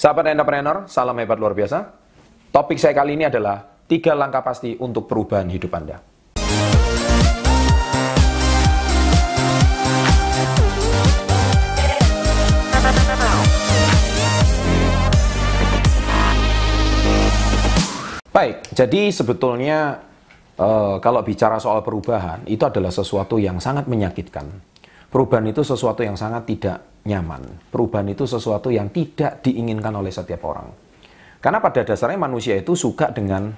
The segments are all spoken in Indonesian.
Sahabat entrepreneur, salam hebat luar biasa. Topik saya kali ini adalah tiga langkah pasti untuk perubahan hidup Anda. Baik, jadi sebetulnya uh, kalau bicara soal perubahan, itu adalah sesuatu yang sangat menyakitkan. Perubahan itu sesuatu yang sangat tidak nyaman. Perubahan itu sesuatu yang tidak diinginkan oleh setiap orang. Karena pada dasarnya manusia itu suka dengan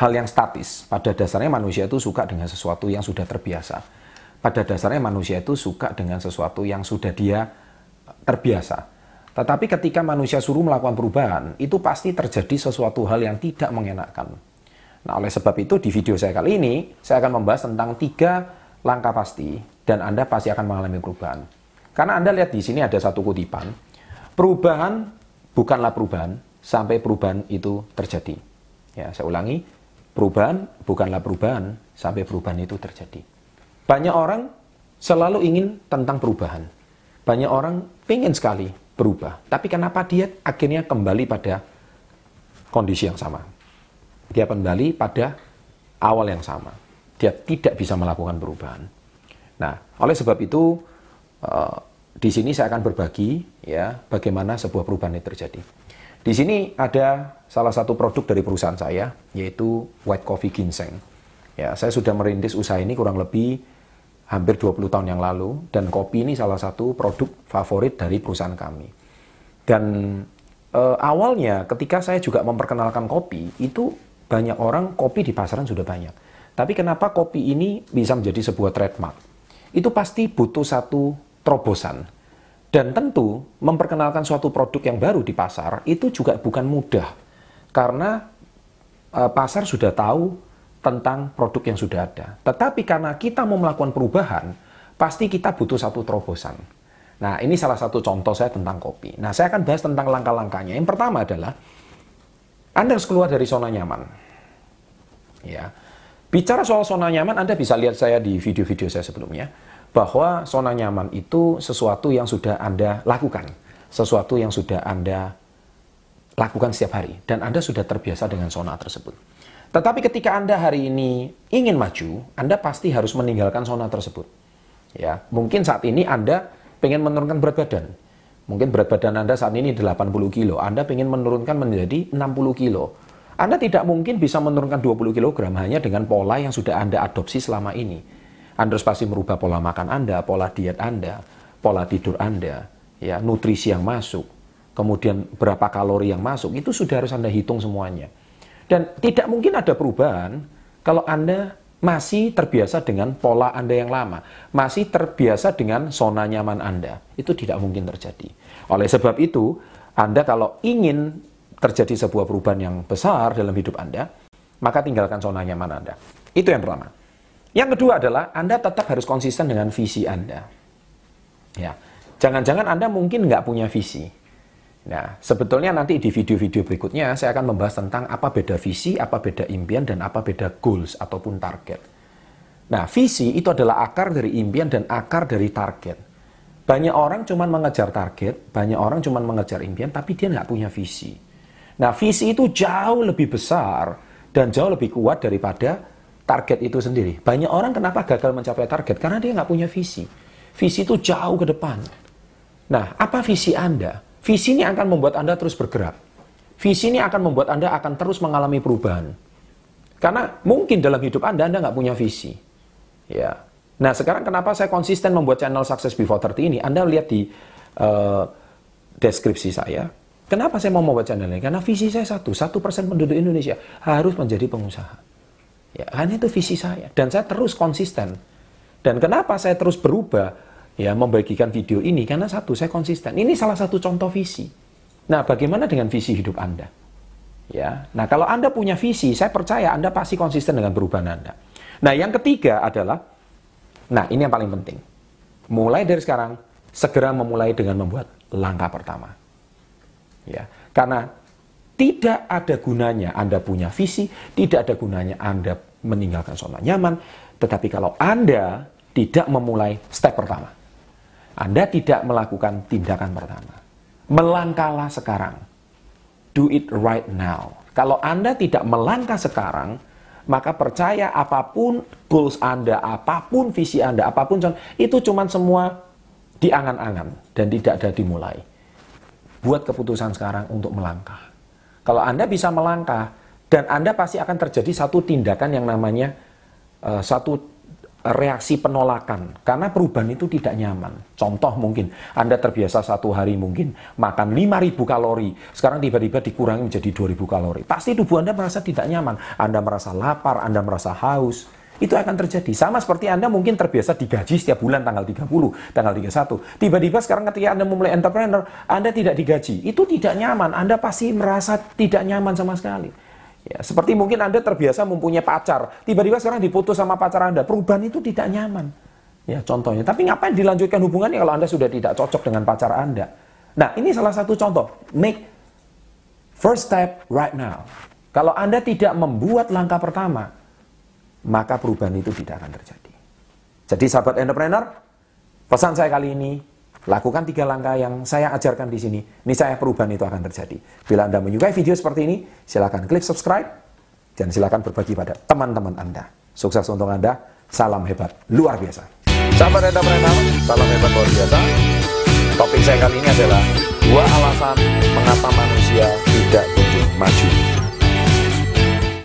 hal yang statis. Pada dasarnya manusia itu suka dengan sesuatu yang sudah terbiasa. Pada dasarnya manusia itu suka dengan sesuatu yang sudah dia terbiasa. Tetapi ketika manusia suruh melakukan perubahan, itu pasti terjadi sesuatu hal yang tidak mengenakan. Nah, oleh sebab itu di video saya kali ini, saya akan membahas tentang tiga langkah pasti dan Anda pasti akan mengalami perubahan. Karena Anda lihat di sini ada satu kutipan, perubahan bukanlah perubahan sampai perubahan itu terjadi. Ya, saya ulangi, perubahan bukanlah perubahan sampai perubahan itu terjadi. Banyak orang selalu ingin tentang perubahan. Banyak orang pengen sekali berubah. Tapi kenapa dia akhirnya kembali pada kondisi yang sama? Dia kembali pada awal yang sama. Dia tidak bisa melakukan perubahan. Nah, oleh sebab itu uh, di sini saya akan berbagi ya bagaimana sebuah perubahan itu terjadi. Di sini ada salah satu produk dari perusahaan saya yaitu White Coffee Ginseng. Ya, saya sudah merintis usaha ini kurang lebih hampir 20 tahun yang lalu dan kopi ini salah satu produk favorit dari perusahaan kami. Dan e, awalnya ketika saya juga memperkenalkan kopi itu banyak orang kopi di pasaran sudah banyak. Tapi kenapa kopi ini bisa menjadi sebuah trademark? Itu pasti butuh satu terobosan. Dan tentu memperkenalkan suatu produk yang baru di pasar itu juga bukan mudah. Karena e, pasar sudah tahu tentang produk yang sudah ada. Tetapi karena kita mau melakukan perubahan, pasti kita butuh satu terobosan. Nah, ini salah satu contoh saya tentang kopi. Nah, saya akan bahas tentang langkah-langkahnya. Yang pertama adalah Anda harus keluar dari zona nyaman. Ya. Bicara soal zona nyaman, Anda bisa lihat saya di video-video saya sebelumnya bahwa zona nyaman itu sesuatu yang sudah Anda lakukan, sesuatu yang sudah Anda lakukan setiap hari dan Anda sudah terbiasa dengan zona tersebut. Tetapi ketika Anda hari ini ingin maju, Anda pasti harus meninggalkan zona tersebut. Ya, mungkin saat ini Anda pengen menurunkan berat badan. Mungkin berat badan Anda saat ini 80 kilo, Anda pengen menurunkan menjadi 60 kilo. Anda tidak mungkin bisa menurunkan 20 kg hanya dengan pola yang sudah Anda adopsi selama ini. Anda harus pasti merubah pola makan Anda, pola diet Anda, pola tidur Anda, ya, nutrisi yang masuk, kemudian berapa kalori yang masuk, itu sudah harus Anda hitung semuanya. Dan tidak mungkin ada perubahan kalau Anda masih terbiasa dengan pola Anda yang lama, masih terbiasa dengan zona nyaman Anda. Itu tidak mungkin terjadi. Oleh sebab itu, Anda kalau ingin terjadi sebuah perubahan yang besar dalam hidup Anda, maka tinggalkan zona nyaman Anda. Itu yang pertama. Yang kedua adalah Anda tetap harus konsisten dengan visi Anda. Ya, jangan-jangan Anda mungkin nggak punya visi. Nah, sebetulnya nanti di video-video berikutnya saya akan membahas tentang apa beda visi, apa beda impian, dan apa beda goals ataupun target. Nah, visi itu adalah akar dari impian dan akar dari target. Banyak orang cuma mengejar target, banyak orang cuma mengejar impian, tapi dia nggak punya visi. Nah, visi itu jauh lebih besar dan jauh lebih kuat daripada target itu sendiri. Banyak orang kenapa gagal mencapai target? Karena dia nggak punya visi. Visi itu jauh ke depan. Nah, apa visi Anda? Visi ini akan membuat Anda terus bergerak. Visi ini akan membuat Anda akan terus mengalami perubahan. Karena mungkin dalam hidup Anda, Anda nggak punya visi. Ya. Nah, sekarang kenapa saya konsisten membuat channel Success Before 30 ini? Anda lihat di uh, deskripsi saya. Kenapa saya mau membuat channel ini? Karena visi saya satu, satu persen penduduk Indonesia harus menjadi pengusaha. Ya, hanya itu visi saya. Dan saya terus konsisten. Dan kenapa saya terus berubah? ya membagikan video ini karena satu saya konsisten. Ini salah satu contoh visi. Nah, bagaimana dengan visi hidup Anda? Ya. Nah, kalau Anda punya visi, saya percaya Anda pasti konsisten dengan perubahan Anda. Nah, yang ketiga adalah nah, ini yang paling penting. Mulai dari sekarang segera memulai dengan membuat langkah pertama. Ya. Karena tidak ada gunanya Anda punya visi, tidak ada gunanya Anda meninggalkan zona nyaman, tetapi kalau Anda tidak memulai step pertama. Anda tidak melakukan tindakan pertama. Melangkahlah sekarang. do it right now. Kalau Anda tidak melangkah sekarang, maka percaya apa pun goals Anda, apa pun visi Anda, apa pun itu cuma semua di angan-angan dan tidak ada dimulai. Buat keputusan sekarang untuk melangkah. Kalau Anda bisa melangkah dan Anda pasti akan terjadi satu tindakan yang namanya uh, satu reaksi penolakan karena perubahan itu tidak nyaman. Contoh mungkin Anda terbiasa satu hari mungkin makan 5000 kalori, sekarang tiba-tiba dikurangi menjadi 2000 kalori. Pasti tubuh Anda merasa tidak nyaman, Anda merasa lapar, Anda merasa haus. Itu akan terjadi. Sama seperti Anda mungkin terbiasa digaji setiap bulan tanggal 30, tanggal 31. Tiba-tiba sekarang ketika Anda memulai entrepreneur, Anda tidak digaji. Itu tidak nyaman. Anda pasti merasa tidak nyaman sama sekali. Ya, seperti mungkin Anda terbiasa mempunyai pacar, tiba-tiba sekarang diputus sama pacar Anda, perubahan itu tidak nyaman. Ya, contohnya. Tapi ngapain dilanjutkan hubungannya kalau Anda sudah tidak cocok dengan pacar Anda? Nah, ini salah satu contoh. Make first step right now. Kalau Anda tidak membuat langkah pertama, maka perubahan itu tidak akan terjadi. Jadi sahabat entrepreneur, pesan saya kali ini, Lakukan tiga langkah yang saya ajarkan di sini. Ini saya perubahan itu akan terjadi. Bila Anda menyukai video seperti ini, silakan klik subscribe dan silakan berbagi pada teman-teman Anda. Sukses untuk Anda. Salam hebat luar biasa. Sahabat entrepreneur, salam hebat luar biasa. Topik saya kali ini adalah dua alasan mengapa manusia tidak kunjung maju.